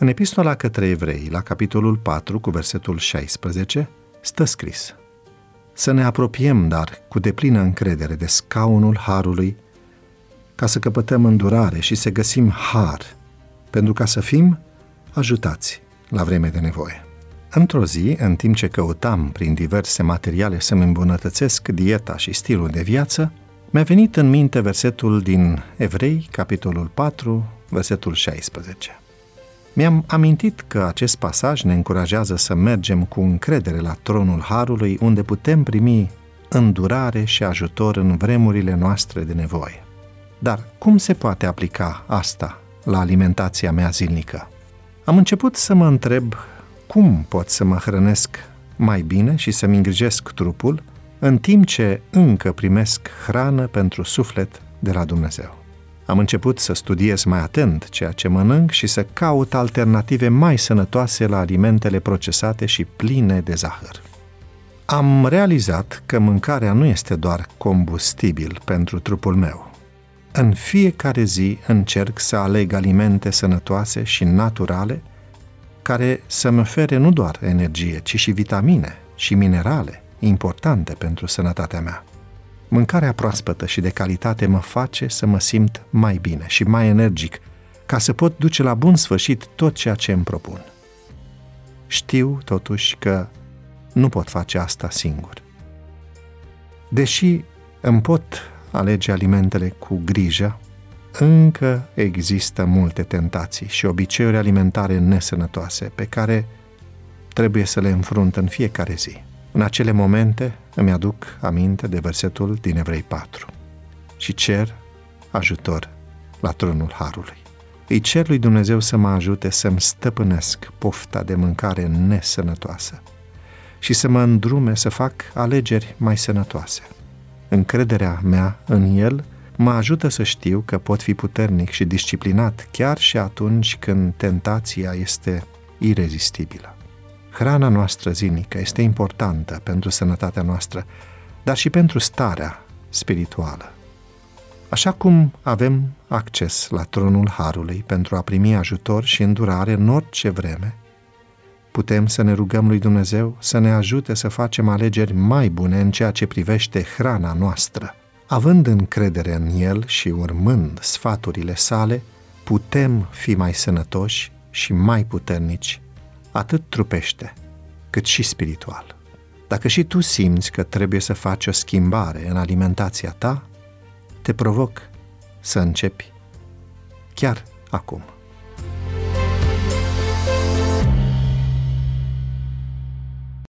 În epistola către evrei, la capitolul 4, cu versetul 16, stă scris Să ne apropiem, dar, cu deplină încredere de scaunul Harului, ca să căpătăm îndurare și să găsim har, pentru ca să fim ajutați la vreme de nevoie. Într-o zi, în timp ce căutam prin diverse materiale să-mi îmbunătățesc dieta și stilul de viață, mi-a venit în minte versetul din Evrei, capitolul 4, versetul 16. Mi-am amintit că acest pasaj ne încurajează să mergem cu încredere la tronul Harului, unde putem primi îndurare și ajutor în vremurile noastre de nevoie. Dar cum se poate aplica asta la alimentația mea zilnică? Am început să mă întreb cum pot să mă hrănesc mai bine și să-mi îngrijesc trupul, în timp ce încă primesc hrană pentru suflet de la Dumnezeu. Am început să studiez mai atent ceea ce mănânc și să caut alternative mai sănătoase la alimentele procesate și pline de zahăr. Am realizat că mâncarea nu este doar combustibil pentru trupul meu. În fiecare zi încerc să aleg alimente sănătoase și naturale care să-mi ofere nu doar energie, ci și vitamine și minerale importante pentru sănătatea mea. Mâncarea proaspătă și de calitate mă face să mă simt mai bine și mai energic, ca să pot duce la bun sfârșit tot ceea ce îmi propun. Știu, totuși, că nu pot face asta singur. Deși îmi pot alege alimentele cu grijă, încă există multe tentații și obiceiuri alimentare nesănătoase pe care trebuie să le înfrunt în fiecare zi. În acele momente îmi aduc aminte de versetul din Evrei 4 și cer ajutor la tronul Harului. Îi cer lui Dumnezeu să mă ajute să-mi stăpânesc pofta de mâncare nesănătoasă și să mă îndrume să fac alegeri mai sănătoase. Încrederea mea în El mă ajută să știu că pot fi puternic și disciplinat chiar și atunci când tentația este irezistibilă. Hrana noastră zilnică este importantă pentru sănătatea noastră, dar și pentru starea spirituală. Așa cum avem acces la tronul Harului pentru a primi ajutor și îndurare în orice vreme, putem să ne rugăm lui Dumnezeu să ne ajute să facem alegeri mai bune în ceea ce privește hrana noastră. Având încredere în El și urmând sfaturile sale, putem fi mai sănătoși și mai puternici atât trupește, cât și spiritual. Dacă și tu simți că trebuie să faci o schimbare în alimentația ta, te provoc să începi chiar acum.